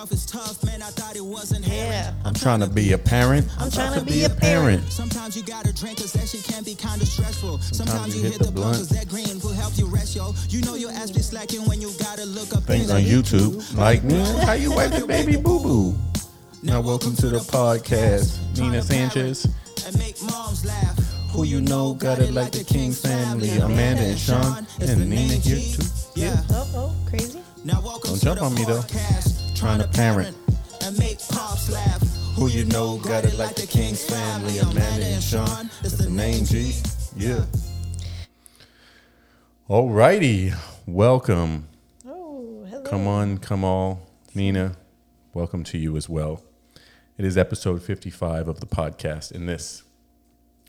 Damn, this stuff is tough, man. I thought it wasn't Yeah. I'm trying to be a parent. I'm trying to be a parent. Sometimes you gotta drink cause that shit can be kinda stressful. Sometimes, you you hit hit the the blunt blunt. cause that green will help you rest, yo. You know your ass be slacking when you gotta look up Things on YouTube. Like, man, how you wipe the baby boo boo? Now, welcome to the podcast. Nina Sanchez. And make moms laugh. Who you know got it like the King family. Amanda and Sean. And Nina here too. Yeah. Oh, oh, crazy. Now welcome Don't to jump the on me, though. podcast. Trying to parent. and make pops laugh. Who you know got it like the King's family. Amanda and Sean. That's the name G. Yeah. Alrighty. Welcome. Oh, hello. Come on, come all. Nina, welcome to you as well. It is episode 55 of the podcast, and this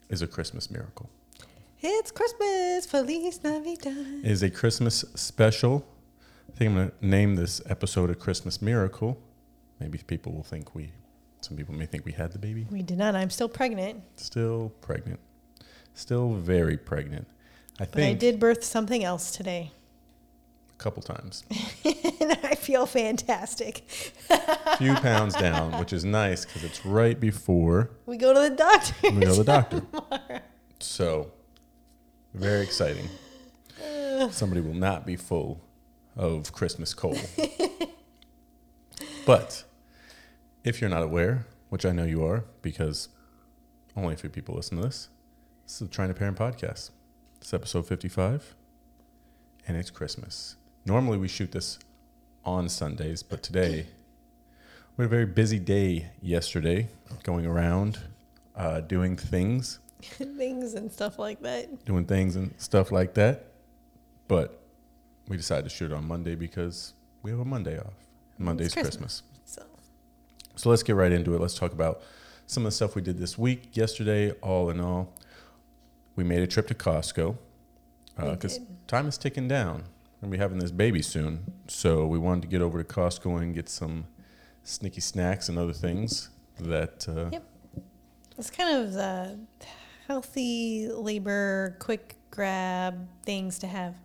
is a Christmas miracle. It's Christmas. Feliz Navidad. It is a Christmas special. I think I'm going to name this episode a Christmas miracle. Maybe people will think we, some people may think we had the baby. We did not. I'm still pregnant, Still pregnant. Still very pregnant. I think. but I did birth something else today. a couple times. and I feel fantastic. A few pounds down, which is nice because it's right before We go to the doctor. we go to the doctor. So, very exciting. Somebody will not be full of Christmas coal. but if you're not aware, which I know you are, because only a few people listen to this, this is the Trying to Parent podcast. It's episode 55, and it's Christmas. Normally we shoot this on Sundays, but today we had a very busy day yesterday, going around, uh, doing things Things and stuff like that. doing things and stuff like that. But we decided to shoot on Monday because we have a Monday off. Monday's Christmas. Christmas. So, So let's get right into it. Let's talk about some of the stuff we did this week, yesterday, all in all. We made a trip to Costco because did. time is ticking down. We're going to be having this baby soon. So we wanted to get over to Costco and get some sneaky snacks and other things that. Uh, Yep. it's kind of the healthy labor, quick grab things to have.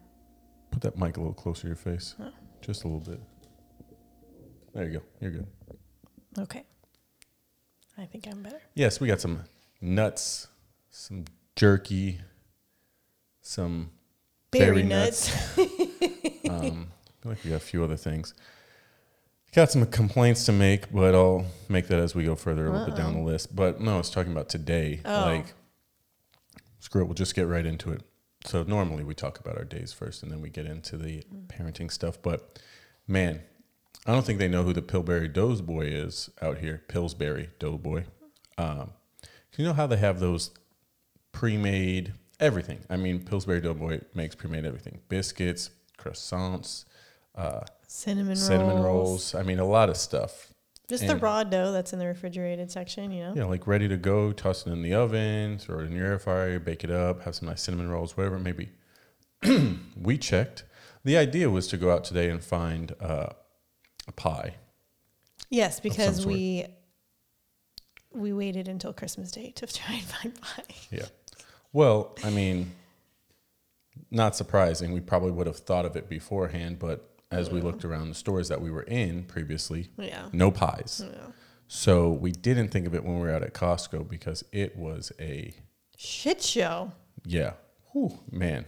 Put that mic a little closer to your face. Just a little bit. There you go. You're good. Okay. I think I'm better. Yes, we got some nuts, some jerky, some Berry berry nuts. um, I feel like we got a few other things. Got some complaints to make, but I'll make that as we go further a little bit down the list. But no, I was talking about today. Oh. Like, screw it, we'll just get right into it. So normally we talk about our days first, and then we get into the parenting stuff. But man, I don't think they know who the Pillsbury Doughboy is out here. Pillsbury Doughboy. Um, you know how they have those pre-made everything. I mean, Pillsbury Doughboy makes pre-made everything: biscuits, croissants, uh, Cinnamon, cinnamon rolls. rolls. I mean, a lot of stuff. Just the raw dough that's in the refrigerated section, you know? Know, like ready to go. Toss it in the oven, throw it in your air fryer, bake it up, have some nice cinnamon rolls, whatever it may be. we checked. The idea was to go out today and find uh, a pie. Yes, because we we waited until Christmas Day to try and find pie. Yeah. Well, I mean, not surprising. We probably would have thought of it beforehand, but as we looked around the stores that we were in previously, Yeah. no pies. Yeah. So we didn't think of it when we were out at Costco because it was a Shit show. yeah, whew, man.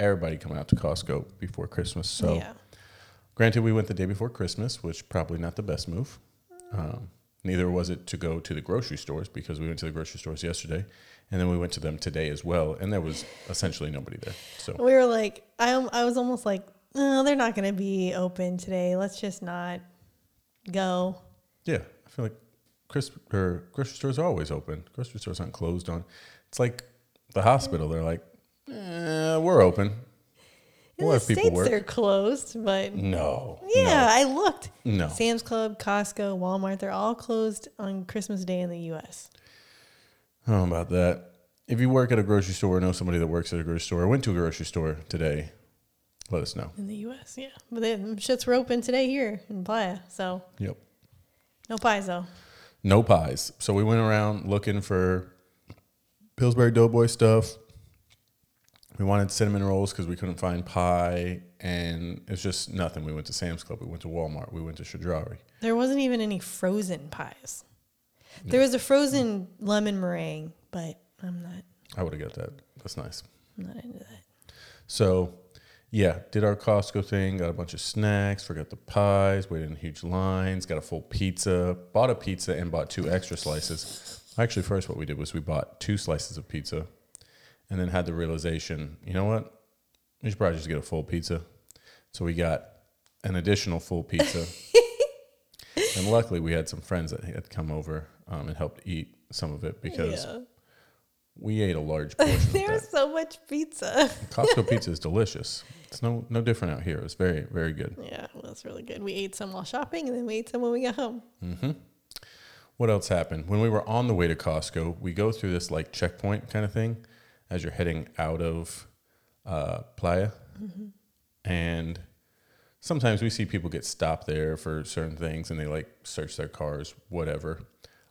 Everybody coming out to Costco before Christmas. So yeah. Granted, we went the day before Christmas, which probably not the best move. Um, neither was it to go to the grocery stores because we went to the grocery stores yesterday, and then we went to them today as well, and there was essentially nobody there. So We were like, I, I was almost like, oh, they're not going to be open today. Let's just not go. Yeah, I feel like Chris or grocery stores are always open. Grocery stores aren't closed on. It's like the hospital. They're like, eh, we're open. In We'll the states, work. they're closed, but No. yeah, I looked. No. Sam's Club, Costco, Walmart, they're all closed on Christmas Day in the U.S. I don't know about that. If you work at a grocery store or know somebody that works at a grocery store or went to a grocery store today, let us know. In the U.S., yeah. But the shits were open today here in Playa, so Yep. no pies though. No pies. So we went around looking for Pillsbury Doughboy stuff. We wanted cinnamon rolls because we couldn't find pie, and it's just nothing. We went to Sam's Club. We went to Walmart. We went to Chedraui. There wasn't even any frozen pies. There was a frozen lemon meringue, but I'm not. I would have got that. That's nice. I'm not into that. So, yeah, did our Costco thing, got a bunch of snacks, forgot the pies, waited in huge lines, got a full pizza, bought a pizza, and bought two extra slices. Actually, first, what we did was we bought two slices of pizza and then had the realization you know what? We should probably just get a full pizza. So, we got an additional full pizza. and luckily, we had some friends that had come over um, and helped eat some of it because Yeah. We ate a large portion of There was so much pizza. Costco pizza is delicious. It's no no different out here. It's very very good. yeah, it was really good. We ate some while shopping, and then we ate some when we got home. What else happened? When we were on the way to Costco, we go through this like checkpoint kind of thing as you're heading out of uh, Playa, and sometimes we see people get stopped there for certain things, and they like search their cars, whatever.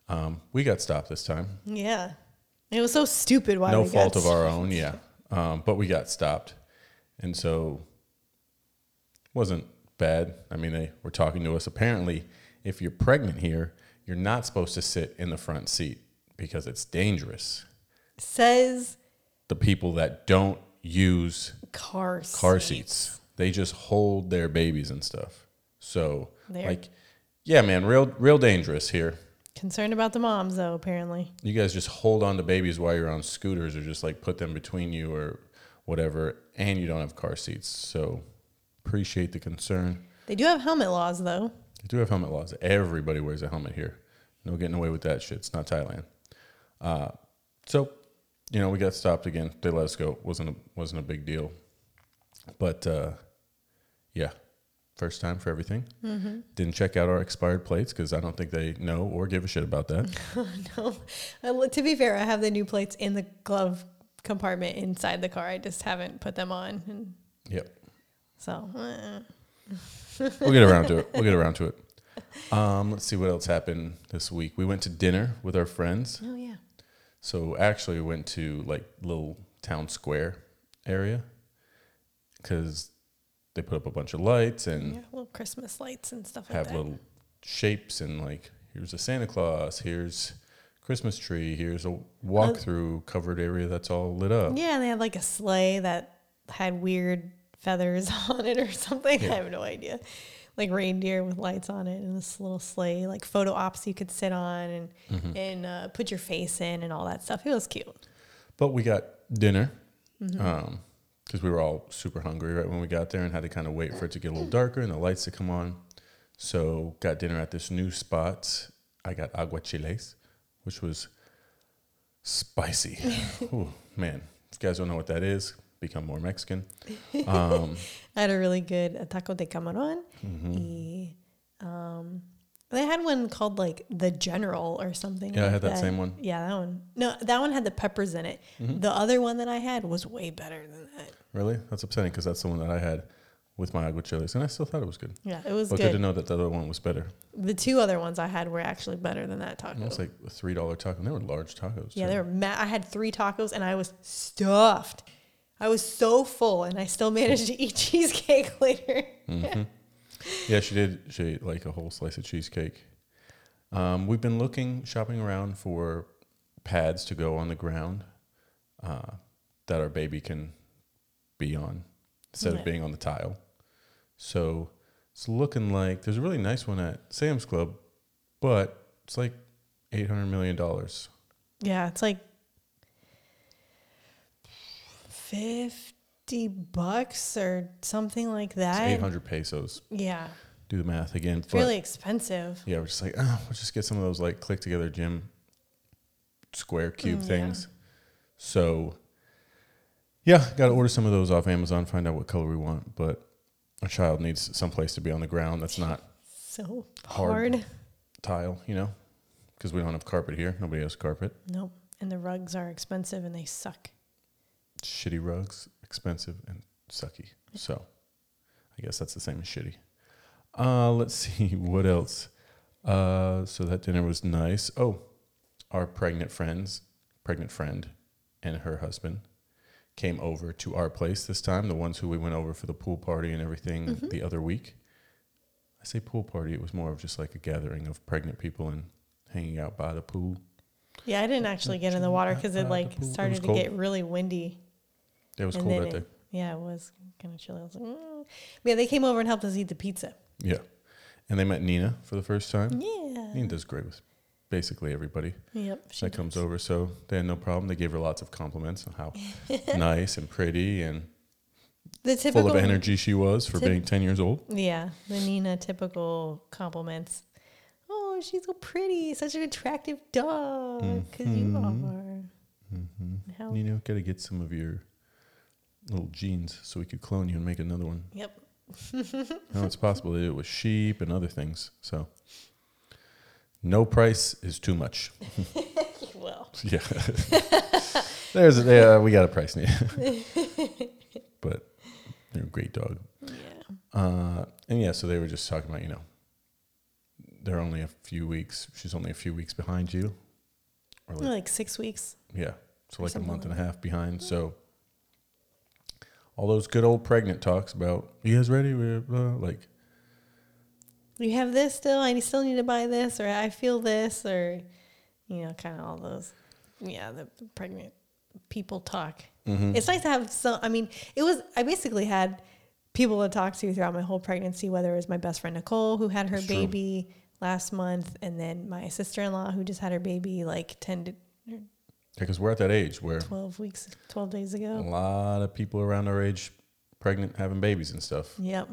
Um, we got stopped this time. Yeah, it was so stupid. Why no fault of our own, yeah. Um, but we got stopped, and so wasn't bad. I mean, they were talking to us. Apparently, if you're pregnant here, you're not supposed to sit in the front seat because it's dangerous. says The people that don't use car car seats, they just hold their babies and stuff. So, There. like, yeah, man, real, real dangerous here. Concerned about the moms though. Apparently, You guys just hold on to babies while you're on scooters or just like put them between you or whatever, and you don't have car seats. So appreciate the concern. they do have helmet laws though. They do have helmet laws. Everybody wears a helmet here. No getting away with that shit. It's not Thailand. Uh, so, you know, we got stopped again. They let us go. wasn't a, wasn't a big deal. But uh, yeah, first time for everything. Didn't check out our expired plates because I don't think they know or give a shit about that. no, I to be fair, I have the new plates in the glove compartment inside the car. I just haven't put them on, and yep. so uh, we'll get around to it. We'll get around to it. Um, let's see what else happened this week. We went to dinner with our friends. oh yeah, So actually, we went to like little town square area because they put up a bunch of lights and yeah, little Christmas lights and stuff like have little shapes and like here's a Santa Claus, here's Christmas tree, here's a walkthrough covered area that's all lit up. Yeah, and they had like a sleigh that had weird feathers on it or something. Yeah. I have no idea. Like reindeer with lights on it and this little sleigh, like photo ops you could sit on and Mm-hmm. and uh, put your face in and all that stuff. It was cute. But we got dinner Mm-hmm. Because we were all super hungry right when we got there and had to kind of wait for it to get a little darker and the lights to come on. So got dinner at this new spot. I got aguachiles, which was spicy. oh man, if you guys don't know what that is, become more Mexican. Um, I had a really good taco de camarón. Mm-hmm. Y, um, they had one called like the General or something. Yeah, I had that same one. Yeah, that one. No, that one had the peppers in it. Mm-hmm. The other one that I had was way better than that. really? That's upsetting because that's the one that I had with my agua aguachiles, and I still thought it was good. Yeah, it was But good. to good. know that the other one was better. The two other ones I had were actually better than that taco. It was like a three dollar taco, and they were large tacos. yeah, too. they were. Ma- I had three tacos and I was stuffed. I was so full, and I still managed to eat cheesecake later. Yeah, she did. She ate like a whole slice of cheesecake. Um, we've been looking, shopping around for pads to go on the ground uh, that our baby can be on instead Yeah. of being on the tile. So it's looking like there's a really nice one at Sam's Club, but it's like eight hundred million dollars. Yeah, it's like fifty bucks or something like that. Eight hundred pesos Yeah, do the math again. It's really expensive. yeah, we're just like, oh, we'll just get some of those like click together gym square cube Mm, yeah. things. So yeah, got to order some of those off Amazon. Find out what color we want, but our child needs some place to be on the ground that's not So Hard. hard. tile, you know, because we don't have carpet here. Nobody has carpet. Nope. And the rugs are expensive and they suck. Shitty rugs, expensive and sucky. So I guess that's the same as shitty. Uh, let's see what else. Uh, so that dinner was nice. Oh, our pregnant friends, pregnant friend, and her husband came over to our place this time. The ones who we went over for the pool party and everything the other week. I say pool party. It was more of just like a gathering of pregnant people and hanging out by the pool. Yeah, I didn't actually get in the water because it like it started to get really windy. It was and cool that day. it, yeah, it was kind of chilly. I was like, mm. yeah, they came over and helped us eat the pizza. Yeah. And they met Nina for the first time. Yeah. Nina does great with basically everybody Yep. she that comes over. So they had no problem. They gave her lots of compliments on how nice and pretty and The typical full of energy she was for Typ- being 10 years old. Yeah, the Nina typical compliments. Oh, she's so pretty, such an attractive dog. Because you Mhm. are. How? You know, got to get some of your little genes so we could clone you and make another one. Yep. No, it's possible. It with sheep and other things. So no price is too much. Well, Yeah. There's a, yeah, we got a price now. but you're a great dog. yeah. Uh, and yeah, so they were just talking about, you know, they're only a few weeks. She's only a few weeks behind you. Or like, Like six weeks. yeah. So like a month and a half behind. So all those good old pregnant talks about, you guys ready? We're, like, You have this still. I still need to buy this, or I feel this, or you know, kind of all those. Yeah, the pregnant people talk. mhm. It's nice to have some. I mean, it was. I basically had people to talk to throughout my whole pregnancy. Whether it was my best friend Nicole, who had her true. baby last month, and then my sister in law, who just had her baby like ten to because we're at that age where twelve weeks, twelve days ago, a lot of people around our age pregnant having babies and stuff. Yep.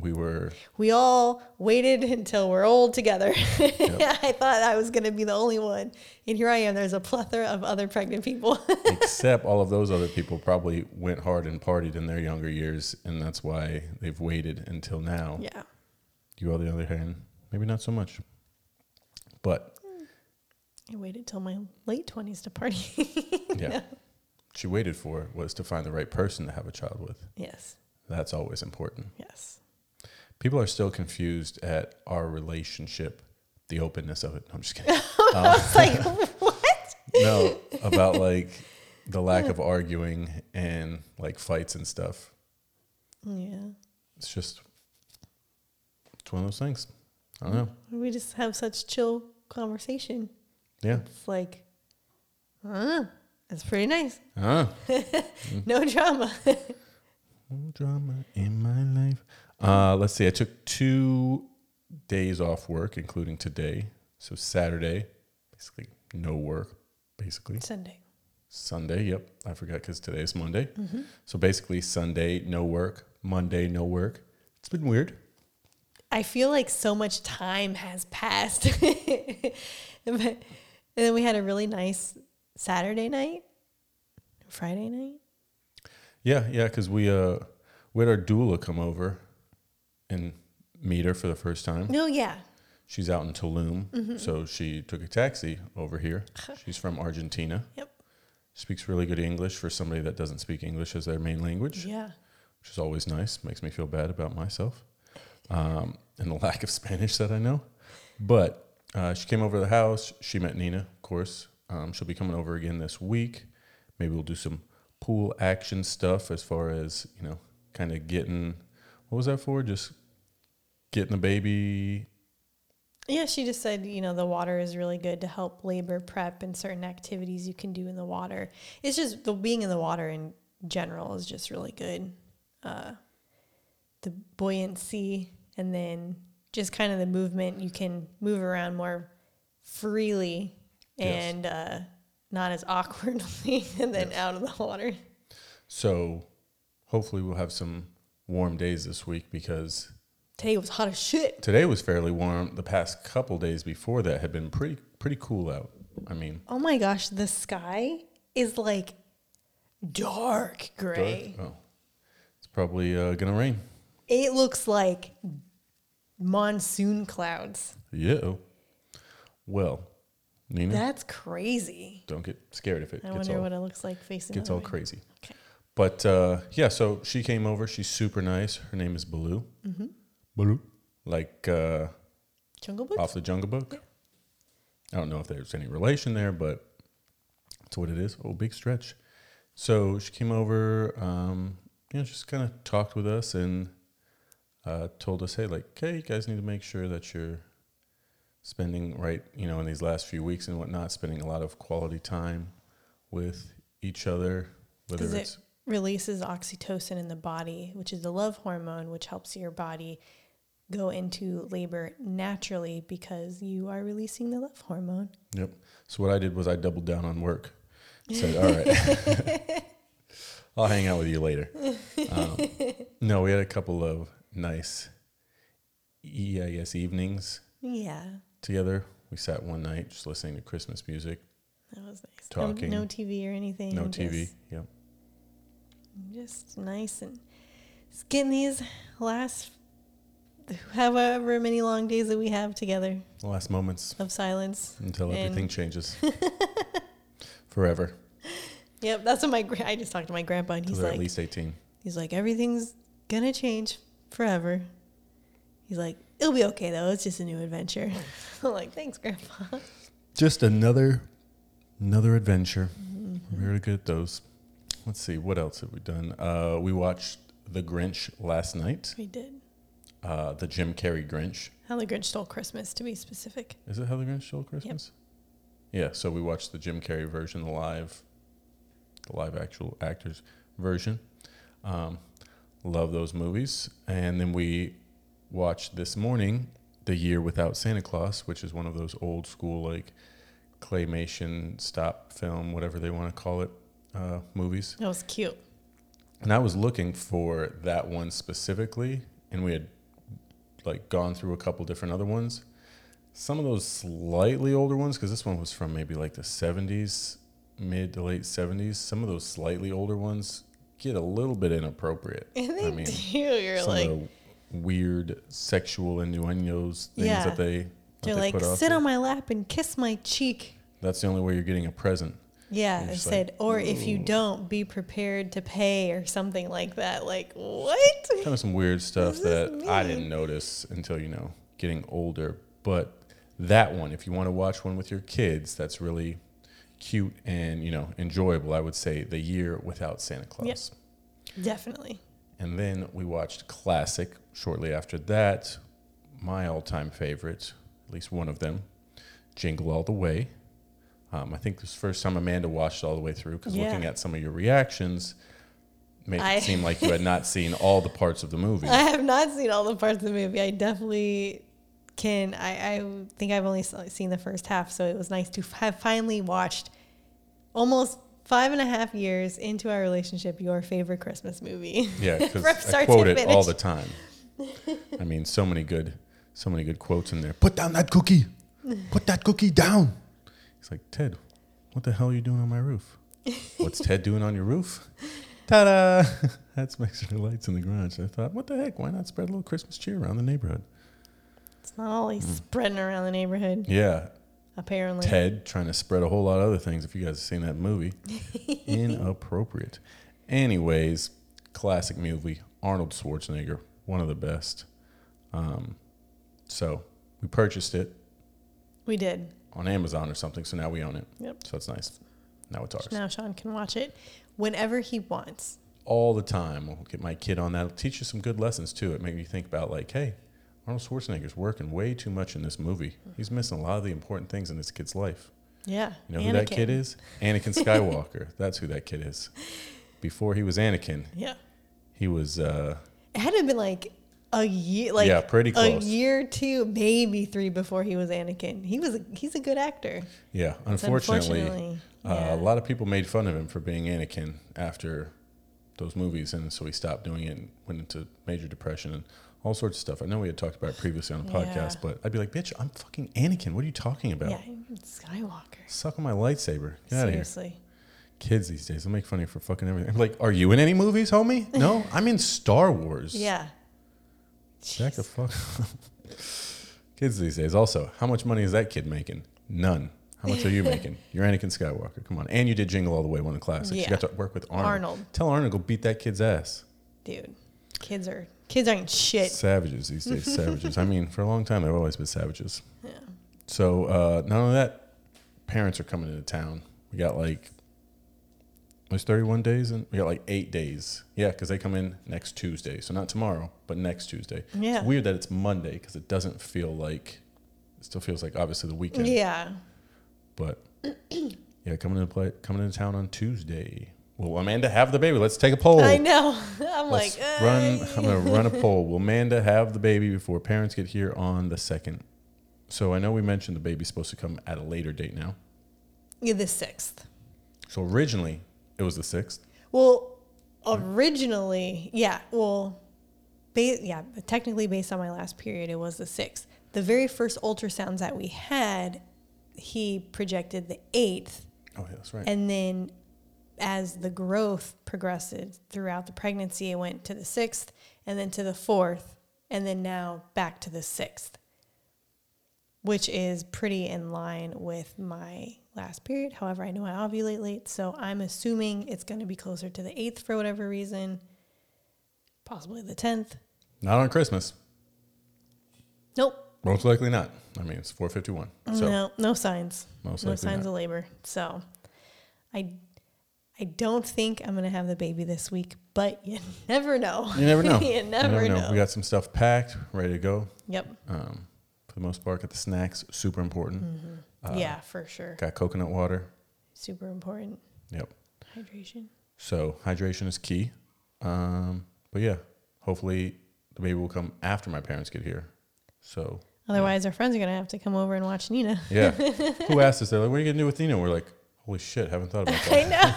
We were We all waited until we're old together. I thought I was going to be the only one. And here I am. There's a plethora of other pregnant people. except all of those other people probably went hard and partied in their younger years, and that's why they've waited until now. yeah. You, on the other hand, maybe not so much. But I waited till my late 20s to party. yeah, she waited for was to find the right person to have a child with. yes. That's always important. Yes. People are still confused at our relationship, the openness of it. I'm just kidding. I um, was like, what? no, about like the lack of arguing and like fights and stuff. Yeah. It's just, it's one of those things. I don't know. We just have such chill conversation. Yeah. It's like, uh, that's pretty nice. Ah. No drama. No drama in my life. Uh, let's see. I took two days off work, including today. So Saturday, basically no work. Basically Sunday. Sunday. Yep, I forgot because today is Monday. Mm-hmm. So basically Sunday no work. Monday no work. It's been weird. I feel like so much time has passed. But- and then we had a really nice Saturday night, Friday night. Yeah, yeah. Because we uh we had our doula come over and meet her for the first time. No, yeah. She's out in Tulum, Mm-hmm. so she took a taxi over here. She's from Argentina. Yep. Speaks really good English for somebody that doesn't speak English as their main language, Yeah. which is always nice. Makes me feel bad about myself um, and the lack of Spanish that I know. But uh, she came over to the house. She met Nina, of course. Um, she'll be coming over again this week. Maybe we'll do some pool action stuff as far as, you know, kind of getting, what was that for? Just getting the baby. Yeah, she just said, you know, the water is really good to help labor prep and certain activities you can do in the water. It's just the being in the water in general is just really good. Uh, the buoyancy and then just kind of the movement, you can move around more freely Yes. and uh, not as awkwardly and then out of the water. So hopefully we'll have some warm days this week because Today was hot as shit. Today was fairly warm. The past couple days before that had been pretty pretty cool out. I mean, Oh my gosh, the sky is like dark gray. oh, it's probably uh, gonna rain. It looks like monsoon clouds. Yeah. Well, Nina, That's crazy. don't get scared if it I gets wonder all what it looks like facing gets all way. crazy. Okay. But uh, yeah, so she came over. She's super nice. Her name is Baloo. Mm-hmm. Baloo, like uh, Jungle Book? off the Jungle Book. I don't know if there's any relation there, but that's what it is. Oh, big stretch. So she came over, um, you know, just kind of talked with us and uh, told us, hey, like, okay, you guys need to make sure that you're spending right, you know, in these last few weeks and whatnot, spending a lot of quality time with each other, whether Because it's it releases oxytocin in the body, which is the love hormone, which helps your body go into labor naturally because you are releasing the love hormone. Yep. So what I did was I doubled down on work. Said, all right, I'll hang out with you later. Um, no, we had a couple of nice EIS evenings Yeah, together. We sat one night just listening to Christmas music, that was nice. Talking. No, no TV or anything. no TV. Just, Yep. just nice and just getting these last however many long days that we have together The last moments of silence. until everything changes forever. Yep, that's what my I just talked to my grandpa and he's like, at least 18. He's like, everything's gonna change forever. He's like, it'll be okay though. It's just a new adventure. I'm like, thanks, Grandpa. Just another another adventure. Mm-hmm. We're very good at those. Let's see, what else have we done? Uh, we watched The Grinch last night. We did. Uh, the Jim Carrey Grinch. How the Grinch Stole Christmas, to be specific. Is it How the Grinch Stole Christmas? Yeah, so we watched the Jim Carrey version, the live, the live actual actors version. Um, love those movies. And then we watched this morning The Year Without Santa Claus, which is one of those old school, like, claymation, stop film, whatever they want to call it, uh, movies. That was cute. And I was looking for that one specifically, and we had like gone through a couple different other ones. Some of those slightly older ones, because this one was from maybe like the 70s, mid to late 70s. Some of those slightly older ones get a little bit inappropriate. And they I mean, do. You're like, weird sexual innuendos things Yeah. that they that they're they like, put sit there. on my lap and kiss my cheek. That's the only way you're getting a present. Yeah, I said, like, or if you don't, be prepared to pay or something like that. Like, what? kind of some weird stuff that this I didn't notice until you know getting older. But that one, if you want to watch one with your kids, that's really cute and you know enjoyable. I would say the year without Santa Claus. Definitely. And then we watched classic shortly after that. My all-time favorite, at least one of them, Jingle All the Way. Um, I think this is the first time Amanda watched all the way through because Yeah. looking at some of your reactions made I- it seem like you had not seen all the parts of the movie. I have not seen all the parts of the movie. I definitely can. I, I think I've only seen the first half, so it was nice to have finally watched almost five and a half years into our relationship your favorite Christmas movie. Yeah, because I quote it all the time. I mean, so many good, so many good quotes in there. Put down that cookie. Put that cookie down. He's like, Ted, what the hell are you doing on my roof? What's Ted doing on your roof? Ta-da! That's some extra lights in the garage. I thought, what the heck? Why not spread a little Christmas cheer around the neighborhood? It's not always Mm. spreading around the neighborhood, Yeah, apparently. Ted trying to spread a whole lot of other things. If you guys have seen that movie, inappropriate. Anyways, classic movie. Arnold Schwarzenegger, one of the best. Um, so we purchased it We did. on Amazon or something. So now we own it. Yep. So that's nice. Now it's ours. Now Sean can watch it whenever he wants. All the time. We'll get my kid on that. It'll teach you some good lessons too. It make you think about like, hey, Arnold Schwarzenegger's working way too much in this movie. He's missing a lot of the important things in this kid's life. Yeah. You know who that kid is? Anakin Skywalker. That's who that kid is. Before he was Anakin, Yeah. he was uh It had to have been like a year, like Yeah, pretty close. a year, two, maybe three before he was Anakin. He was a, he's a good actor. yeah. Unfortunately, unfortunately, uh, yeah. a lot of people made fun of him for being Anakin after those movies, and so he stopped doing it and went into major depression and all sorts of stuff. I know we had talked about it previously on the Yeah. podcast, but I'd be like, "Bitch, I'm fucking Anakin. What are you talking about? Yeah, Skywalker. Suck on my lightsaber. Get out of here." Seriously. Kids these days, they'll make fun of you for fucking everything. I'm like, "Are you in any movies, homie? No, I'm in Star Wars." Yeah. Back the fuck. Kids these days. Also, how much money is that kid making? None. How much are you making? You're Anakin Skywalker. Come on. And you did Jingle All the Way, one of the classics. Yeah. You got to work with Arnold. Arnold. Tell Arnold to go beat that kid's ass. Dude. Kids are kids aren't shit. Savages these days. savages. I mean, for a long time, they've always been savages. Yeah. So, uh, not only that, parents are coming into town. We got like, there's 31 days, and we got like eight days. Yeah, because they come in next Tuesday. So, not tomorrow, but next Tuesday. Yeah. It's weird that it's Monday because it doesn't feel like, it still feels like obviously the weekend. Yeah. But yeah, coming into play, coming into town on Tuesday. Will Amanda have the baby? Let's take a poll. I know. I'm Let's like, run. I'm gonna run a poll. Will Amanda have the baby before parents get here on the second? So I know we mentioned the baby's supposed to come at a later date now. yeah, the sixth. So originally it was the sixth. Well, originally, yeah. Well, ba- yeah, but technically, based on my last period, it was the sixth. The very first ultrasounds that we had, he projected the eighth, Oh yeah, that's right. and then as the growth progressed throughout the pregnancy, it went to the sixth, and then to the fourth, and then now back to the sixth, which is pretty in line with my last period. However, I know I ovulate late, so I'm assuming it's going to be closer to the eighth for whatever reason, possibly the tenth. not on Christmas. Nope. Most likely not. I mean, it's 451. So no, no signs. Most no signs not. of labor. So, I, I don't think I'm gonna have the baby this week, but you never know. you never know. you never, know. We got some stuff packed, ready to go. Yep. Um, for the most part, got the snacks, super important. Uh, yeah, for sure. Got coconut water. Super important. Yep. Hydration. So hydration is key. Um, but yeah, hopefully the baby will come after my parents get here. So Otherwise, our friends are gonna have to come over and watch Nina. yeah, who asked us? They're like, "What are you gonna do with Nina?" We're like, "Holy shit, haven't thought about that." I know.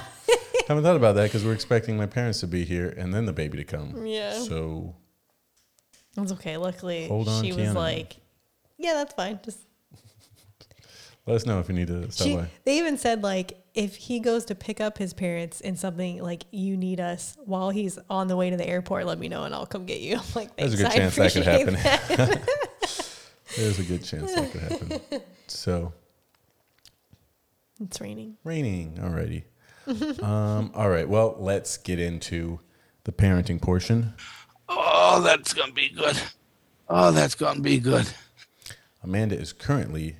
haven't thought about that because we're expecting my parents to be here and then the baby to come. Yeah. So That's okay. Luckily, Hold on, she was Kiana. like, "Yeah, that's fine." Just let us know if you need to stop she, by. they even said like if he goes to pick up his parents in something like you need us while he's on the way to the airport, let me know and I'll come get you. I'm like, There's a good I chance that could happen. that." There's a good chance that could happen. So it's raining. raining already. um, all right. Well, let's get into the parenting portion. Oh, that's gonna be good. Oh, that's gonna be good. Amanda is currently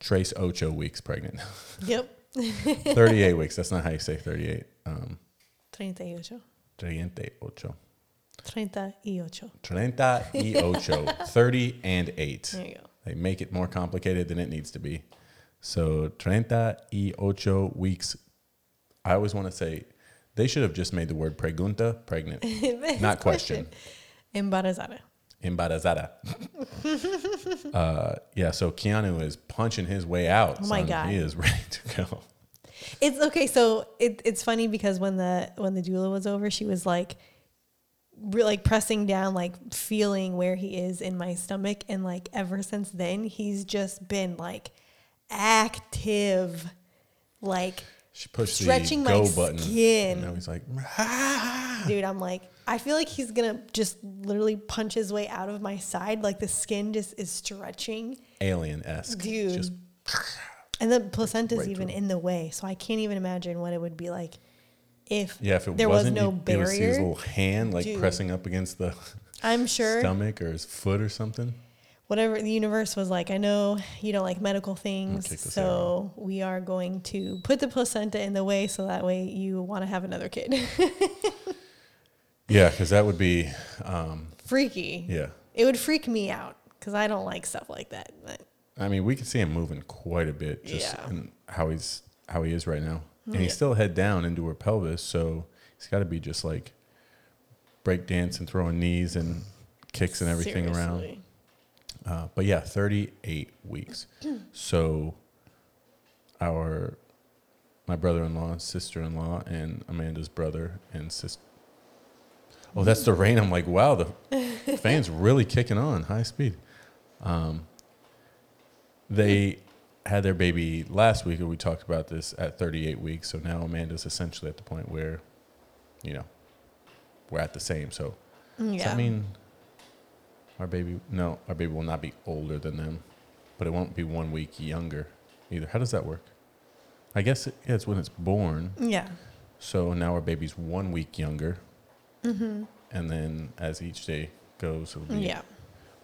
trace ocho weeks pregnant. Yep. 38 weeks. That's not how you say 38. Um, 38. 38. 38. 38. 30 and 8. There you go. They make it more complicated than it needs to be. So 38 weeks. I always want to say they should have just made the word pregunta pregnant, not question. Embarazada. Embarazada. uh, yeah, so Keanu is punching his way out. Oh my son. God. He is ready to go. It's okay. So it, it's funny because when the when the doula was over, she was like, re- like pressing down, like feeling where he is in my stomach, and like ever since then, he's just been like active, like She pushed Stretching the my go button. skin. And now he's like, "Ah." dude. I'm like, I feel like he's gonna just literally punch his way out of my side. Like the skin just is stretching, alien esque. dude. Just and the placenta's Right even in the way, so I can't even imagine what it would be like if yeah, if it there was wasn't, no you, you would see his barrier. little hand like Dude. pressing up against the I'm sure stomach or his foot or something. Whatever the universe was like, I know you don't like medical things, so we are going to put the placenta in the way so that way you want to have another kid. Yeah, because that would be, um, Freaky. yeah. It would freak me out because I don't like stuff like that. But I mean, we can see him moving quite a bit just Yeah. in how he's how he is right now, and Yeah. he's still head down into her pelvis, so he's got to be just like break dance and throwing knees and kicks and everything around. Uh, but yeah, 38 weeks. so our my brother-in-law, sister-in-law, and Amanda's brother and sister. Oh, that's the rain. I'm like, wow, the fan's really kicking on high speed. Um, they had their baby last week, and we talked about this at 38 weeks. So now Amanda's essentially at the point where, you know, we're at the same. So does Yeah. that mean our baby? No, our baby will not be older than them, but it won't be one week younger either. How does that work? I guess it, yeah, it's when it's born. yeah. So now our baby's one week younger, Mm-hmm. and then as each day goes, it'll be Yeah.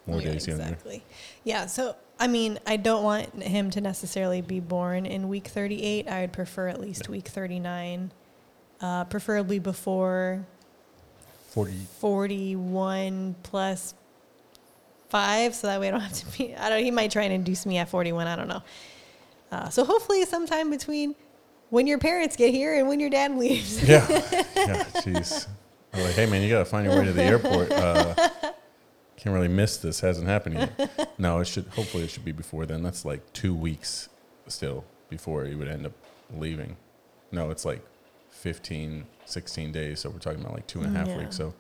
more Yeah, days younger. Exactly. Yeah. So, I mean, I don't want him to necessarily be born in week 38. I would prefer at least week 39, uh, preferably before Forty. 41 plus five. So that way I don't have to be, I don't, he might try and induce me at 41. I don't know. Uh, so hopefully sometime between when your parents get here and when your dad leaves. Yeah. yeah. Jeez. I'm like, hey man, you gotta find your way to the airport. Uh, can't really miss this. Hasn't happened yet. No, it should. Hopefully, it should be before then. That's like two weeks still before he would end up leaving. No, it's like 15, 16 days. So we're talking about like two and a half Yeah. weeks. So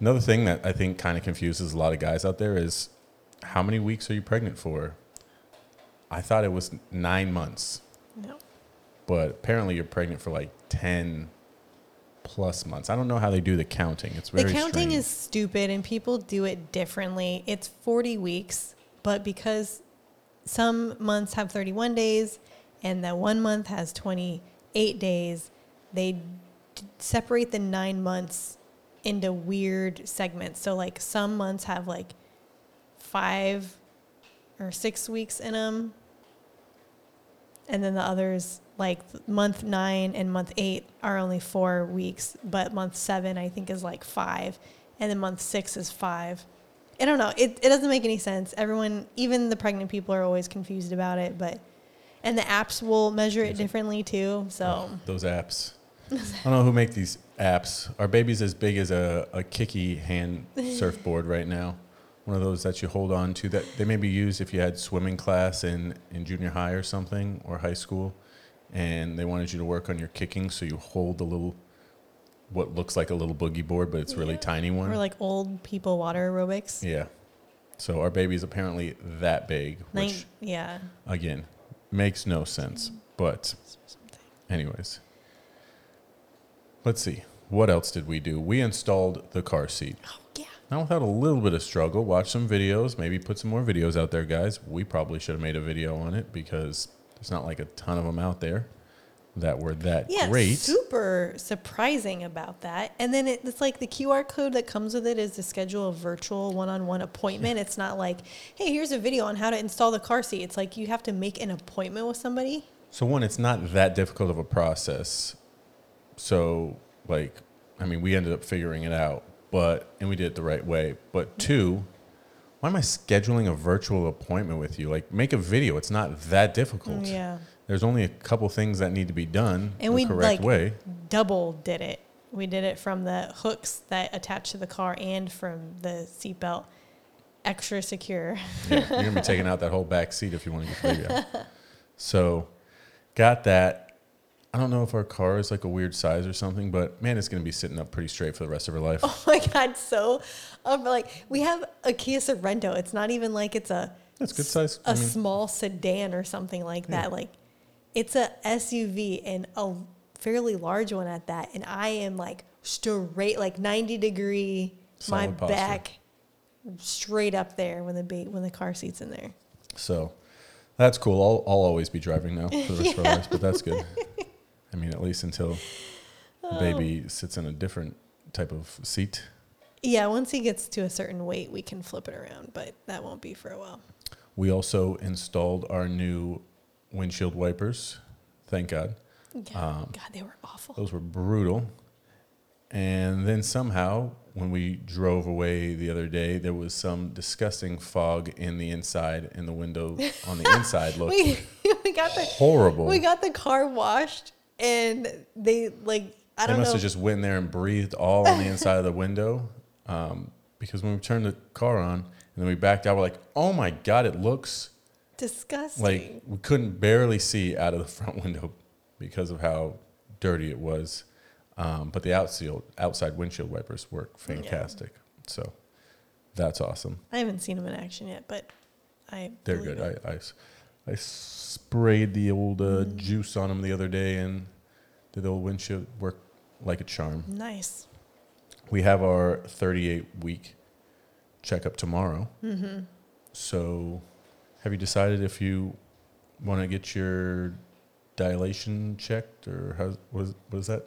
another thing that I think kind of confuses a lot of guys out there is how many weeks are you pregnant for? I thought it was nine months no. but apparently you're pregnant for like 10 plus months. I don't know how they do the counting. It's very the counting strange. is stupid and people do it differently. It's 40 weeks, but because some months have 31 days and that one month has 28 days, they d- separate the nine months into weird segments. So, like, some months have like five or six weeks in them. And then the others, like month nine and month eight, are only four weeks, but month seven, I think, is like five. And then month six is five. I don't know. It, it doesn't make any sense. Everyone, even the pregnant people, are always confused about it. But, and the apps will measure it differently too. So, oh, those apps. I don't know who make these apps. Our baby's as big as a, a kicky hand surfboard right now. One of those that you hold on to that they maybe use if you had swimming class in, in junior high or something or high school and they wanted you to work on your kicking so you hold the little what looks like a little boogie board but it's really Yeah. tiny one. or like old people water aerobics. Yeah. So our baby's apparently that big, which yeah. again makes no sense. But anyways, let's see. What else did we do? We installed the car seat. Oh, yeah. Now without a little bit of struggle, watch some videos, maybe put some more videos out there, guys. We probably should have made a video on it because there's not like a ton of them out there that were that Yeah, great. super surprising about that. And then it, it's like the QR code that comes with it is to schedule a virtual one-on-one appointment. It's not like, hey, here's a video on how to install the car seat. It's like you have to make an appointment with somebody. So one, it's not that difficult of a process. So like, I mean, we ended up figuring it out, but and we did it the right way. But two, why am I scheduling a virtual appointment with you? Like, make a video. It's not that difficult. Yeah, There's only a couple things that need to be done And the we, correct like- way. double did it. We did it from the hooks that attach to the car and from the seatbelt. Extra secure. Yeah, you're gonna be taking out that whole back seat if you want to get baby. So, got that. I don't know if our car is like a weird size or something, but man, it's gonna be sitting up pretty straight for the rest of her life. Oh my god, so um, like we have a Kia Sorento. It's not even like it's a That's good size. a I mean, small sedan or something like Yeah. that. Like it's a SUV and a fairly large one at that. And I am like straight, like 90 degree, my posture. back straight up there when the ba- when the car seat's in there. So that's cool. I'll, I'll always be driving now for the rest of our lives, but that's good. I mean, at least until the baby sits in a different type of seat. Yeah, once he gets to a certain weight, we can flip it around, but that won't be for a while. We also installed our new windshield wipers. Thank God. Yeah. Um, God, they were awful. Those were brutal. And then somehow, when we drove away the other day, there was some disgusting fog in the inside, and the window on the inside looked we, we got the horrible. we got the car washed, and they like I don't they must know. have just went there and breathed all on the inside of the window. Um, because when we turned the car on and then we backed out, we're like, oh my God, it looks disgusting. like we couldn't barely see out of the front window because of how dirty it was. Um, but the outside outside windshield wipers work fantastic. So that's awesome. I haven't seen them in action yet, but I They're good. it. I, I I sprayed the old uh, Mm. juice on them the other day, and did the old windshield work like a charm. nice. We have our 38 week checkup tomorrow. Mm-hmm. So, have you decided if you want to get your dilation checked, or how was what is that?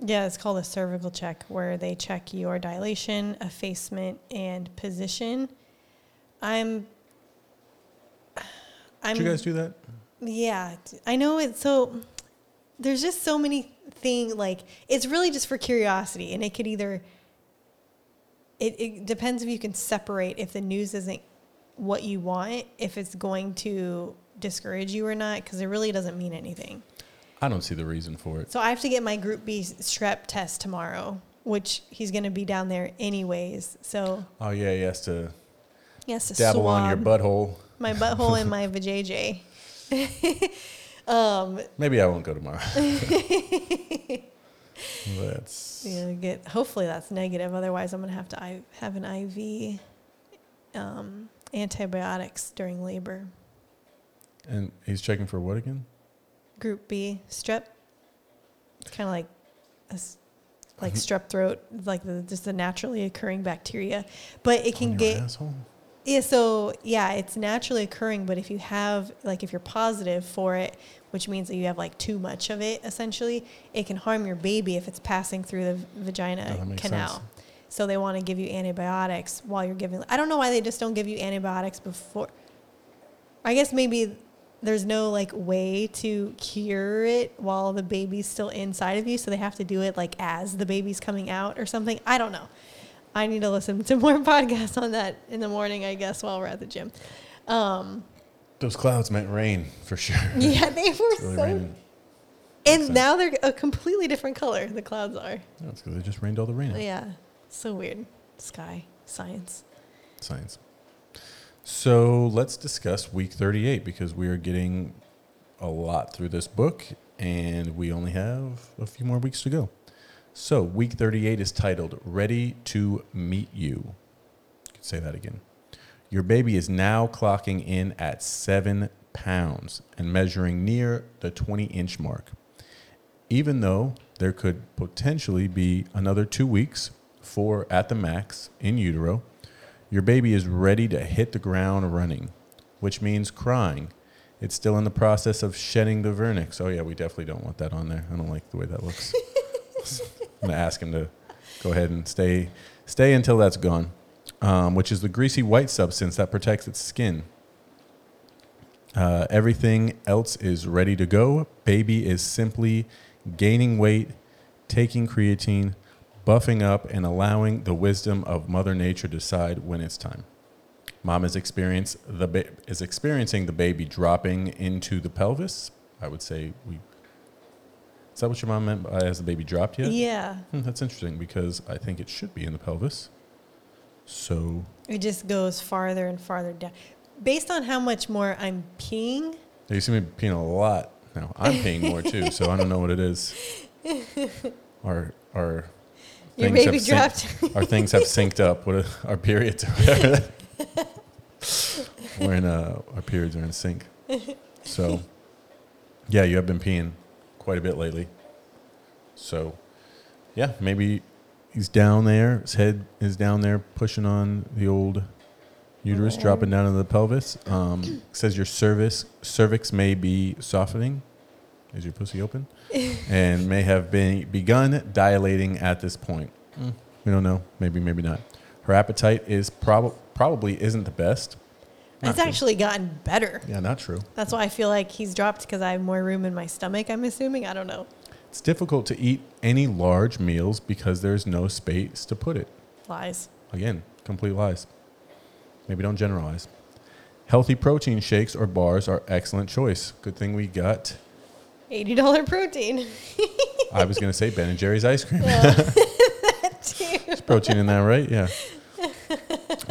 Yeah, it's called a cervical check, where they check your dilation, effacement, and position. I'm. I'm. Did you guys do that? Yeah, I know it. so. There's just so many things. Like it's really just for curiosity, and it could either. It it depends if you can separate if the news isn't what you want, if it's going to discourage you or not, because it really doesn't mean anything. I don't see the reason for it. So I have to get my Group B strep test tomorrow, which he's going to be down there anyways. So Oh yeah, he has to to dabble on your butthole. my butthole and my vajayjay. um, Maybe I won't go tomorrow. That's Yeah, get. Hopefully that's negative. Otherwise, I'm gonna have to I, have an IV um, antibiotics during labor. and he's checking for what again? Group B strep. It's kind of like a like Mhm. strep throat, like the, just the naturally occurring bacteria, but it can get asshole. Yeah. So yeah, it's naturally occurring, but if you have like if you're positive for it, which means that you have like too much of it, essentially, it can harm your baby if it's passing through the vagina Oh, canal. sense. So they want to give you antibiotics while you're giving. I don't know why they just don't give you antibiotics before. I guess maybe there's no like way to cure it while the baby's still inside of you, so they have to do it like as the baby's coming out or something. I don't know. I need to listen to more podcasts on that in the morning, I guess, while we're at the gym. Um, Those clouds meant rain for sure. yeah, they were really so. raining. And now they're a completely different color. The clouds are. That's because they just rained all the rain. out. Yeah, so weird. Sky science. Science. So let's discuss week 38 because we are getting a lot through this book and we only have a few more weeks to go. So, week 38 is titled Ready to Meet You. You could say that again. Your baby is now clocking in at seven pounds and measuring near the 20 inch mark. Even though there could potentially be another two weeks, four at the max in utero, your baby is ready to hit the ground running, which means crying. It's still in the process of shedding the vernix. Oh, yeah, we definitely don't want that on there. I don't like the way that looks. I'm going to ask him to go ahead and stay, stay until that's gone, um, which is the greasy white substance that protects its skin. Uh, everything else is ready to go. Baby is simply gaining weight, taking creatine, buffing up, and allowing the wisdom of Mother Nature decide when it's time. Mom is experience the ba- is experiencing the baby dropping into the pelvis. I would say we. Is that what your mom meant by has the baby dropped yet? Yeah, Hmm, that's interesting because I think it should be in the pelvis. So it just goes farther and farther down. Based on how much more I'm peeing, you see me peeing a lot now. I'm peeing more too, so I don't know what it is. Our our your things baby have dropped. synced- our things have synced up. What are, our periods? Are We're in uh, our periods are in sync. So yeah, you have been peeing quite a bit lately. So yeah, maybe he's down there. His head is down there, pushing on the old uterus, dropping down into the pelvis. Um, says your cervix cervix may be softening. Is your pussy open? and may have been begun dilating at this point. We don't know. Maybe, maybe not. Her appetite is prob- probably isn't the best. Not It's true. actually gotten better. yeah, not true. That's why I feel like he's dropped because I have more room in my stomach. I'm assuming. I don't know. It's difficult to eat any large meals because there's no space to put it. Lies. Again, complete lies. Maybe don't generalize. Healthy protein shakes or bars are excellent choice. Good thing we got. Eighty dollar protein. I was going to say Ben and Jerry's ice cream. too. There's protein in that, right? Yeah.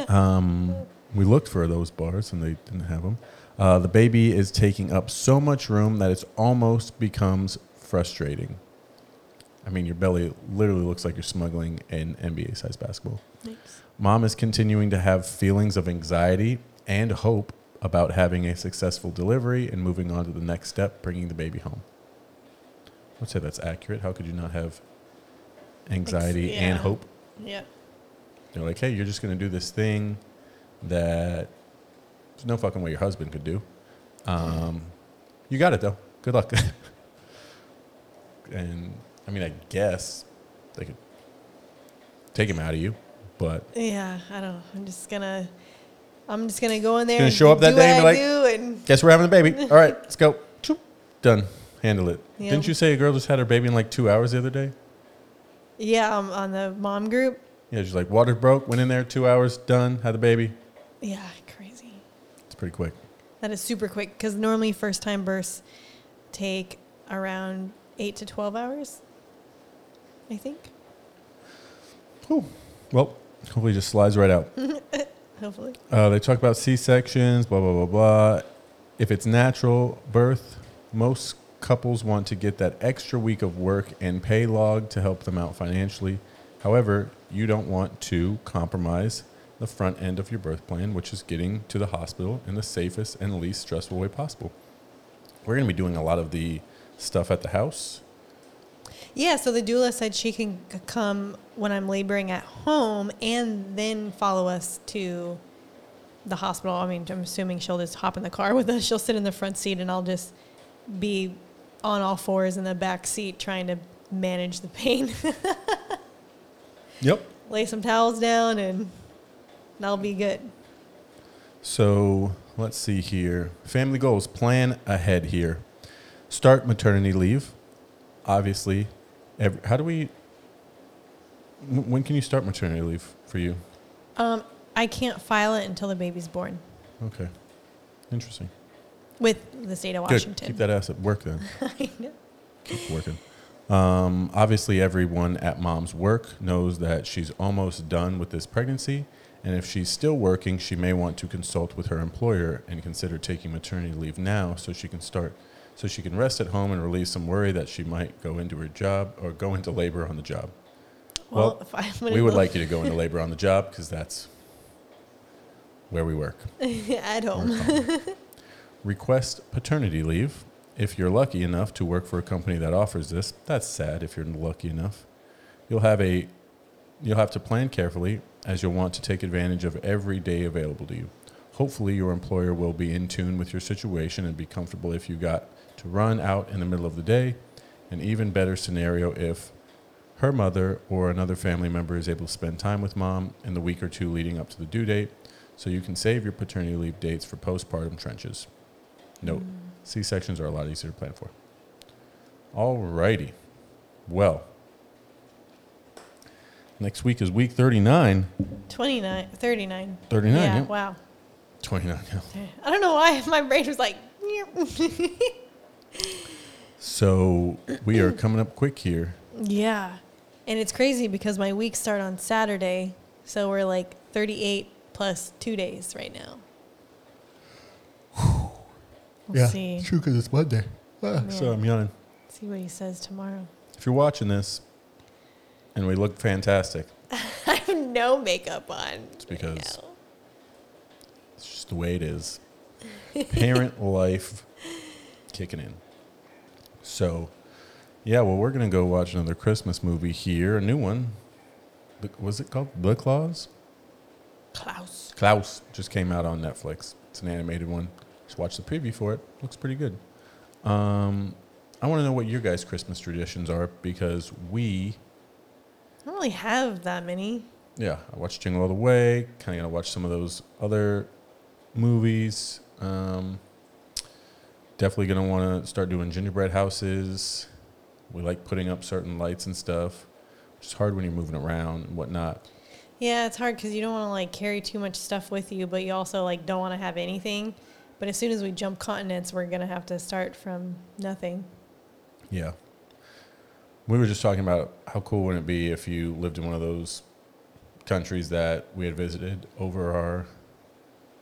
Um, we looked for those bars and they didn't have them. Uh, the baby is taking up so much room that it's almost becomes frustrating. I mean, your belly literally looks like you're smuggling an NBA sized basketball. Mom is continuing to have feelings of anxiety and hope about having a successful delivery and moving on to the next step, bringing the baby home. I'd say that's accurate. How could you not have anxiety and yeah. hope? Yeah. They're like, hey, you're just going to do this thing that there's no fucking way your husband could do. Um, you got it, though. Good luck. and I mean, I guess they could take him out of you, but Yeah, I don't. I'm just gonna, I'm just gonna go in there. gonna and show up that do day and be like, and guess we're having a baby. All right, let's go. Done. Handle it. Yeah. Didn't you say a girl just had her baby in like two hours the other day? yeah, um, on the mom group. Yeah, she's like, water broke, went in there, two hours, done, had the baby. Yeah, crazy. It's pretty quick. That is super quick because normally first time births take around eight to twelve hours. I think. Cool. Well, hopefully it just slides right out. Hopefully. Uh, they talk about C sections, blah, blah, blah, blah. If it's natural birth, most couples want to get that extra week of work and pay log to help them out financially. However, you don't want to compromise the front end of your birth plan, which is getting to the hospital in the safest and least stressful way possible. We're going to be doing a lot of the stuff at the house. Yeah, so the doula said she can come when I'm laboring at home and then follow us to the hospital. I mean, I'm assuming she'll just hop in the car with us. She'll sit in the front seat and I'll just be on all fours in the back seat trying to manage the pain. Yep. Lay some towels down and that'll be good. So let's see here. Family goals. Plan ahead here. Start maternity leave. Obviously, every, how do we? When can you start maternity leave for you? Um, I can't file it until the baby's born Okay, interesting. with the state of Good. Washington. Keep that ass at work then. I know. Keep working. Um, obviously, everyone at mom's work knows that she's almost done with this pregnancy, and if she's still working, she may want to consult with her employer and consider taking maternity leave now, so she can start, so she can rest at home and relieve some worry that she might go into her job or go into labor on the job. Well, Well, We would like you to go into labor on the job because that's where we work. at home. home. Request paternity leave. If you're lucky enough to work for a company that offers this, that's sad if you're lucky enough. You'll have a you'll have to plan carefully as you'll want to take advantage of every day available to you. Hopefully your employer will be in tune with your situation and be comfortable if you got to run out in the middle of the day. An even better scenario if her mother or another family member is able to spend time with mom in the week or two leading up to the due date so you can save your paternity leave dates for postpartum trenches. Note, mm. C sections are a lot easier to plan for. Alrighty. Well, next week is week 39. 29, 39. 39, Yeah, yeah. wow. 29, yeah. I don't know why my brain was like, So we are coming up quick here. yeah. And it's crazy because my weeks start on Saturday. So we're like 38 plus two days right now. We'll see. true because it's Monday. Ah, So I'm yawning. See what he says tomorrow. If you're watching this and we look fantastic, I have no makeup on. It's because- right It's just the way it is. Parent life kicking in. So, yeah, well, we're going to go watch another Christmas movie here, a new one. Was it called The Claus? Klaus. Klaus just came out on Netflix. It's an animated one. Just watch the preview for it. Looks pretty good. Um, I want to know what your guys' Christmas traditions are because we, I don't really have that many. yeah, I watched Jingle All the Way. Kind of gonna watch some of those other movies. Um, definitely gonna want to start doing gingerbread houses. We like putting up certain lights and stuff. It's hard when you're moving around and whatnot. Yeah, it's hard because you don't want to like carry too much stuff with you, but you also like don't want to have anything. But as soon as we jump continents, we're gonna have to start from nothing. Yeah. We were just talking about how cool would it be if you lived in one of those countries that we had visited over our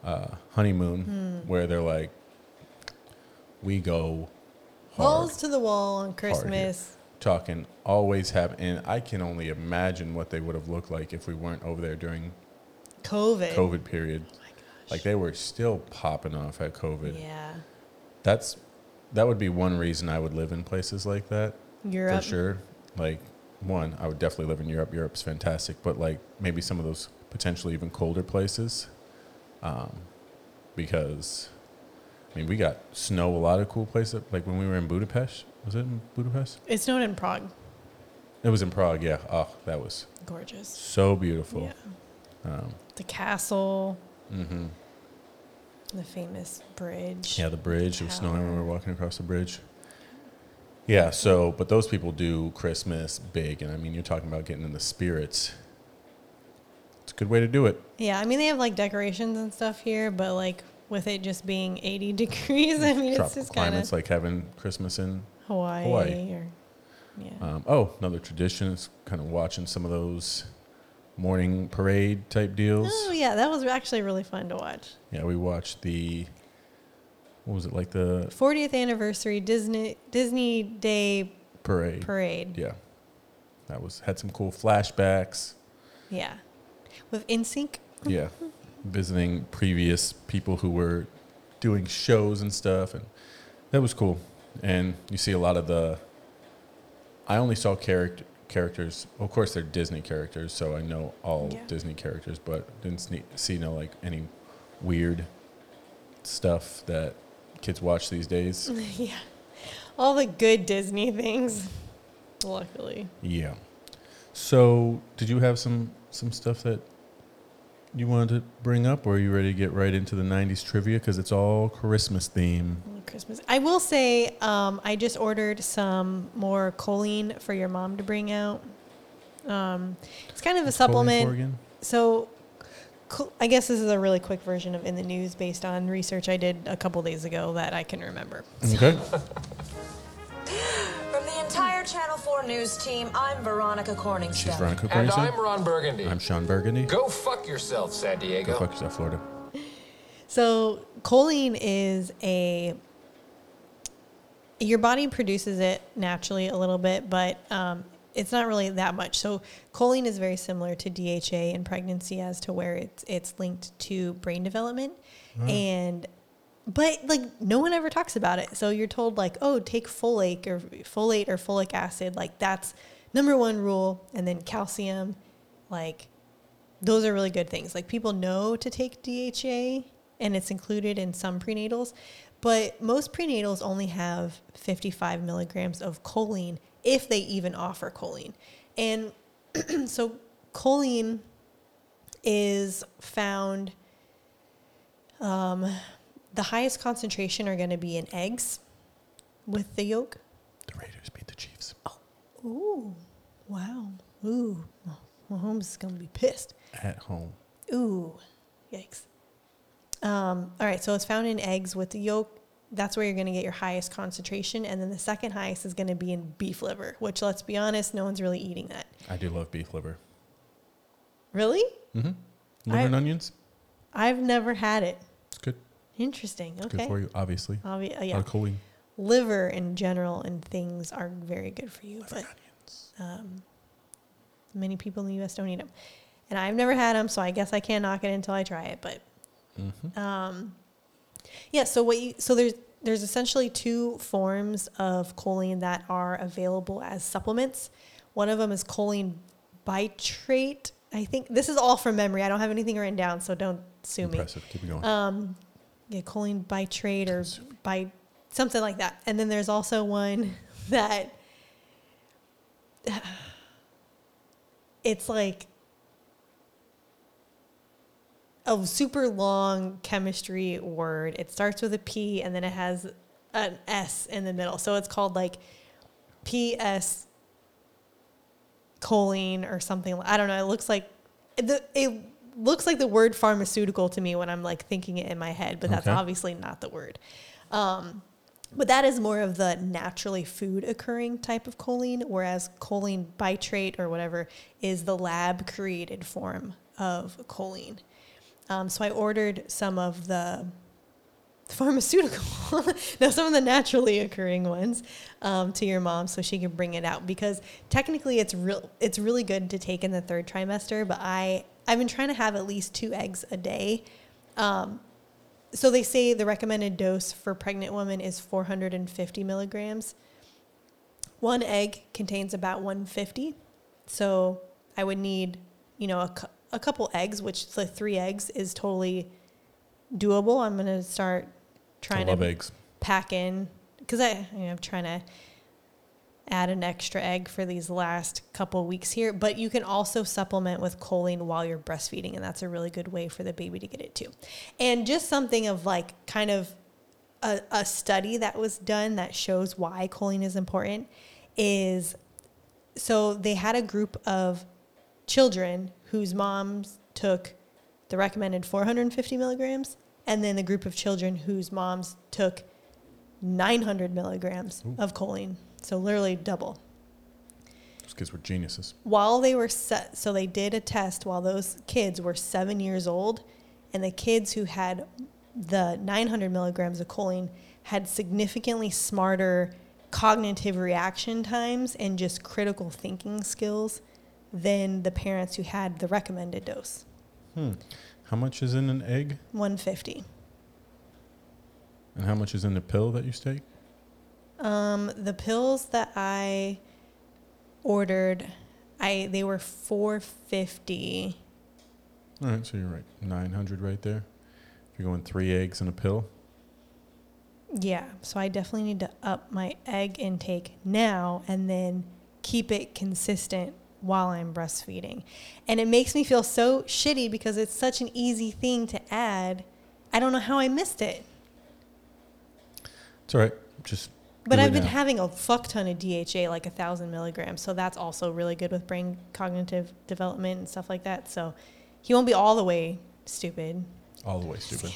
uh, honeymoon, where they're like we go. Balls to the wall on Christmas. Talking always have, and I can only imagine what they would have looked like if we weren't over there during COVID. COVID period. Like they were still popping off at COVID. Yeah. That's that would be one reason I would live in places like that Europe. for sure. Like one, I would definitely live in Europe. Europe's fantastic, but like maybe some of those potentially even colder places, um, because I mean we got snow a lot of cool places. Like when we were in Budapest, was it in Budapest? It snowed in Prague. It was in Prague. Yeah. Oh, that was Gorgeous. so beautiful. Yeah. Um, The castle, hmm the famous bridge. Yeah, the bridge. It was snowing when we were walking across the bridge. Yeah, so but those people do Christmas big, and I mean, you're talking about getting in the spirits. It's a good way to do it. Yeah, I mean they have like decorations and stuff here, but like with it just being 80 degrees, I mean it's Tropical just kind of climates like having Christmas in. Hawaii, Hawaii. or yeah. Um, oh, another tradition is kind of watching some of those morning parade type deals. oh yeah, that was actually really fun to watch. Yeah, we watched the. What was it like the 40th anniversary Disney Disney Day parade? parade. Yeah, that was had some cool flashbacks. Yeah. With NSYNC. yeah visiting previous people who were doing shows and stuff and that was cool and you see a lot of the i only saw character characters of course they're disney characters so i know all Yeah. disney characters but didn't see, see no like any weird stuff that kids watch these days yeah. All the good Disney things. Luckily. yeah so did you have some some stuff that you wanted to bring up or are you ready to get right into the 90s trivia because it's all christmas theme Christmas. I will say, um, I just ordered some more choline for your mom to bring out. Um, it's kind of a What's supplement. So, I guess this is a really quick version of in the news based on research I did a couple days ago that I can remember. Okay. From the entire Channel 4 news team, I'm Veronica Corningstone. She's Veronica And Corningstone. I'm Ron Burgundy. I'm Sean Burgundy. Go fuck yourself, San Diego. Go fuck yourself, Florida. So, choline is a your body produces it naturally a little bit, but um, it's not really that much. So, choline is very similar to DHA in pregnancy as to where it's it's linked to brain development, mm-hmm. and but like no one ever talks about it. So you're told like, oh, take folate or folate or folic acid. Like that's number one rule, and then calcium, like those are really good things. Like people know to take DHA and it's included in some prenatals, but most prenatals only have 55 milligrams of choline if they even offer choline. And so choline is found, um, the highest concentration are going to be in eggs with the yolk. The Raiders beat the Chiefs. Oh, ooh, wow. Ooh, Mahomes is going to be pissed. At home. Ooh, yikes. Um, all right, so it's found in eggs with the yolk. That's where you're going to get your highest concentration. And then the second highest is going to be in beef liver, which, let's be honest, no one's really eating that. I do love beef liver. Really? Mm-hmm. Liver I- and onions. I've never had it. It's good. Interesting. It's Okay. good for you, obviously. Obvi- uh, yeah. choline. Liver in general and things are very good for you, but um, many people in the U.S. don't eat them. And I've never had them, so I guess I can't knock it until I try it. But um, yeah, so what you so there's there's essentially two forms of choline that are available as supplements. One of them is choline bitrate. I think this is all from memory. I don't have anything written down, so don't sue me Impressive. Keep going. um, yeah, choline bitrate or by something like that. And then there's also one that it's like a super long chemistry word. It starts with a P and then it has an S in the middle. So it's called like PS choline or something. I don't know. It looks like the it looks like the word pharmaceutical to me when I'm like thinking it in my head, but that's Okay. obviously not the word. Um, but that is more of the naturally food occurring type of choline, whereas choline bitrate or whatever is the lab created form of choline. Um, so I ordered some of the pharmaceutical. no, some of the naturally occurring ones um, to your mom so she can bring it out because technically it's real. It's really good to take in the third trimester, but I I've been trying to have at least two eggs a day. Um, so they say the recommended dose for pregnant women is 450 milligrams. One egg contains about 150. So I would need, you know, a, a couple eggs, which the three eggs is totally doable. I'm going to start trying to eggs. pack in because I, you know, I'm trying to add an extra egg for these last couple weeks here. But you can also supplement with choline while you're breastfeeding, and that's a really good way for the baby to get it too. And just something of like kind of a, a study that was done that shows why choline is important is so they had a group of children whose moms took the recommended 450 milligrams, and then the group of children whose moms took 900 milligrams of choline. So literally double. Those kids were geniuses. While they were set, so they did a test while those kids were seven years old, and the kids who had the 900 milligrams of choline had significantly smarter cognitive reaction times and just critical thinking skills than the parents who had the recommended dose How much is in an egg? 150. And how much is in the pill that you take? Um, the pills that I ordered, I they were 450. All right, so you're right. 900 right there. If you're going three eggs and a pill. Yeah, so I definitely need to up my egg intake now and then keep it consistent while I'm breastfeeding. And it makes me feel so shitty because it's such an easy thing to add. I don't know how I missed it. It's all right. Just. But I've been now. having a fuck ton of DHA, like a thousand milligrams. So that's also really good with brain cognitive development and stuff like that. So he won't be all the way stupid. all the way stupid.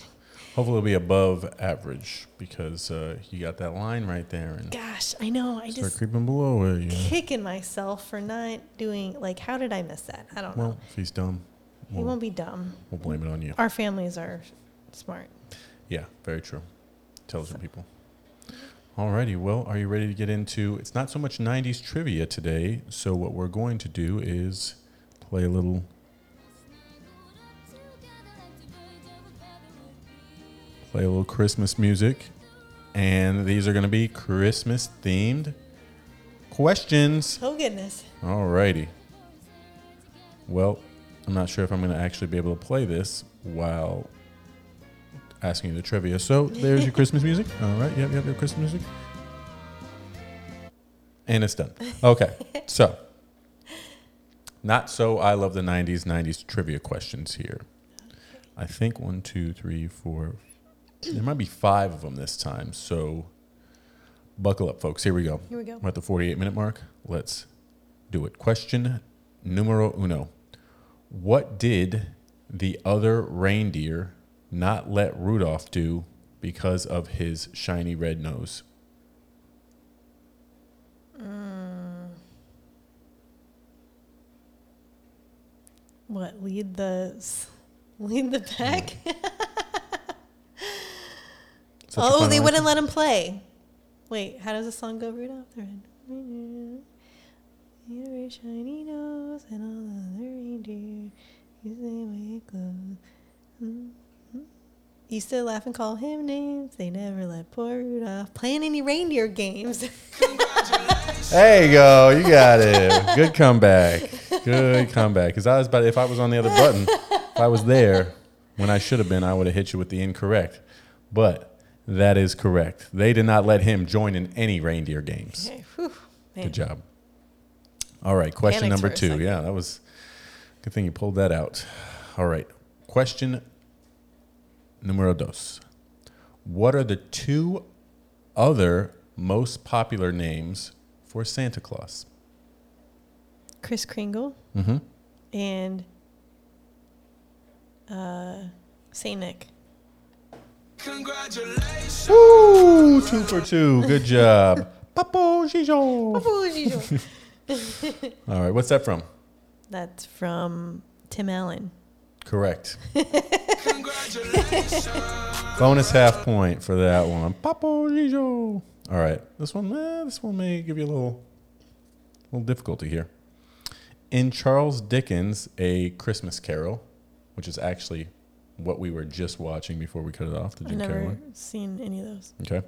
Hopefully, it'll be above average because uh, you got that line right there and Gosh, I know. I just start just creeping below it. Kicking myself for not doing like how did I miss that? I don't know. Well, know. if he's dumb, He we'll, won't be dumb. we'll blame it on you. Our families are smart. Yeah, very true. Intelligent people. Alrighty, well, are you ready to get into? It's not so much '90s trivia today. So what we're going to do is play a little, play a little Christmas music, and these are going to be Christmas themed questions. Oh goodness. Alrighty. Well, I'm not sure if I'm going to actually be able to play this while asking you the trivia. So there's your Christmas music. All right. Yep, yep, your Christmas music. And it's done. Okay. So, not so I love the 90s, 90s trivia questions here. I think one, two, three, four. There might be five of them this time. So, buckle up, folks. Here we go. Here we go. We're at the 48 minute mark. Let's do it. Question numero uno. What did the other reindeer not let Rudolph do because of his shiny red nose? Mm. What lead the lead the pack? Mm. Such oh, they answer. wouldn't let him play. Wait, how does the song go, Rudolph? The red reindeer, he had a very shiny nose, and all the other reindeer used to wear clothes. Mm-hmm. Used to laugh and call him names. They never let poor Rudolph play in any reindeer games. There you go. You got it. Good comeback. Good comeback. Because I was about, if I was on the other button, if I was there when I should have been, I would have hit you with the incorrect. But that is correct. They did not let him join in any reindeer games. Okay, whew. Good job. All right, question Panicked number two. second. Yeah, that was good thing you pulled that out. All right, question numero dos. What are the two other most popular names for Santa Claus? Kris Kringle Mm-hmm. and uh, Saint Nick. Congratulations. Woo! Two for two. Good job. Papo Gijo. All right, what's that from? That's from Tim Allen. Correct. Bonus half point for that one. Papo Gijo. All right. This one, eh, this one may give you a little, little difficulty here. In Charles Dickens' A Christmas Carol, which is actually what we were just watching before we cut it off, the I've Carrey never one. seen any of those. Okay.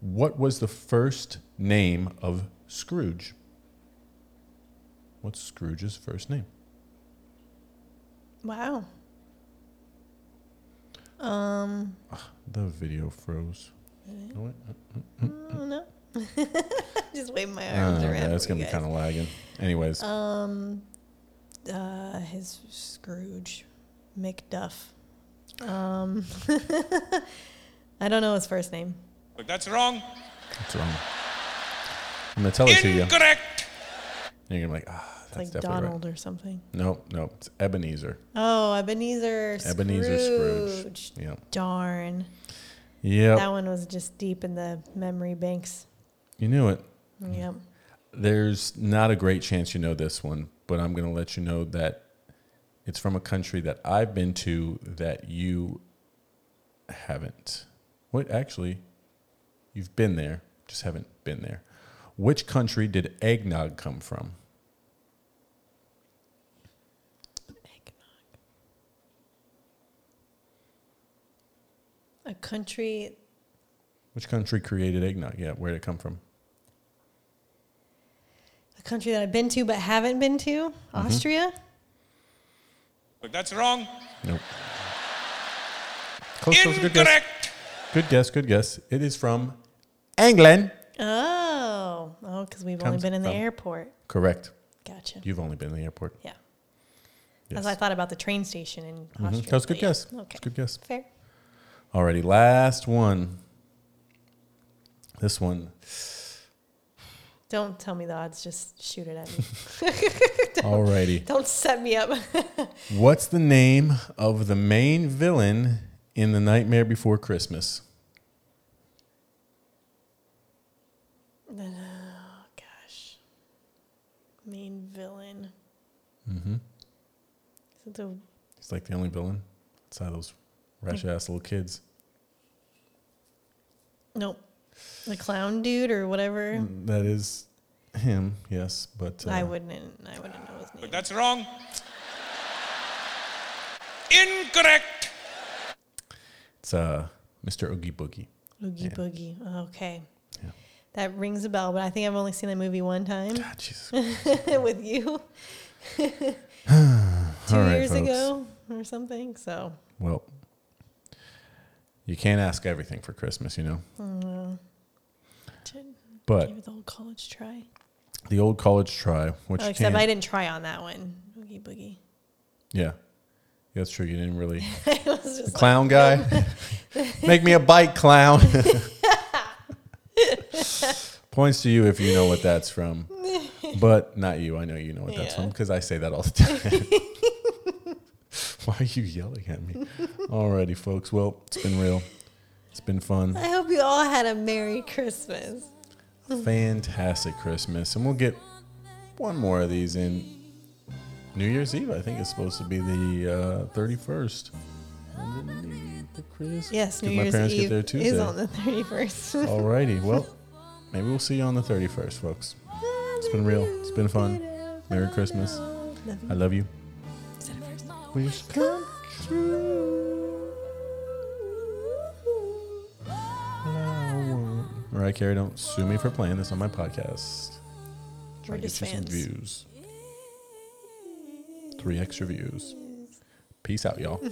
What was the first name of Scrooge? What's Scrooge's first name? Wow. Um, The video froze. Oh, wait. I don't know. Just waving my Uh, arms around. yeah, it's gonna be kind of lagging. Anyways, Um, uh, his Scrooge, McDuff. Um, I don't know his first name. That's wrong. that's wrong. I'm gonna tell it to you. And Incorrect. you're gonna be like, ah, It's that's like definitely Donald or something. Nope, nope. It's Ebenezer. Oh, Ebenezer Scrooge. Ebenezer Scrooge. Yep. Darn. Yeah. That one was just deep in the memory banks. You knew it. Yep. There's not a great chance you know this one, but I'm gonna let you know that it's from a country that I've been to that you haven't. Wait, actually, you've been there, just haven't been there. Which country did eggnog come from? Eggnog. A country, Which country created eggnog? Yeah, where did it come from? a country that I've been to but haven't been to. Mm-hmm. Austria. That's wrong. Nope. Close, close, good guess. Incorrect. Good guess, good guess. It is from England. Oh, oh, because we've only Comes been in the from- airport. Correct. Gotcha. You've only been in the airport. yeah. Yes. As I thought about the train station in Mhm. Austria. That was a good but yeah. guess. Okay. That's a good guess. Fair. Alrighty, last one. This one. Don't tell me the odds. Just shoot it at me. Alrighty. Don't set me up. What's the name of the main villain in The Nightmare Before Christmas? oh gosh. Main villain. Mm-hmm. Is it the He's like the only villain outside those rash ass little kids. nope. The clown dude or whatever. That is him, yes, but uh, I wouldn't. I wouldn't know his name. That's wrong. Incorrect. it's uh, Mr. Oogie Boogie. Oogie Yeah. Boogie. Okay. Yeah. That rings a bell, but I think I've only seen that movie one time God, Jesus. with you two All right, years folks. ago or something. So Well, you can't ask everything for Christmas, you know. But give it the old college try. the old college try, which Oh, except I didn't try on that one. Oogie Boogie. yeah, that's true. You didn't really the like, clown guy. Make me a bite, clown. Points to you if you know what that's from, but not you. I know you know what that's Yeah. from because I say that all the time. Why are you yelling at me? Alrighty, folks. Well, it's been real. It's been fun. I hope you all had a Merry Christmas. Fantastic Christmas, and we'll get one more of these in New Year's Eve. I think it's supposed to be the uh, first. The Yes, New my Year's parents get Eve there is Tuesday? on the 31st. Alrighty, well, maybe we'll see you on the thirty first, folks. It's been real. It's been fun. Merry Christmas. I love you. Wish come true. Mariah Carey, don't sue me for playing this on my podcast. Try We're to get you some views. Three extra views. Peace out, y'all.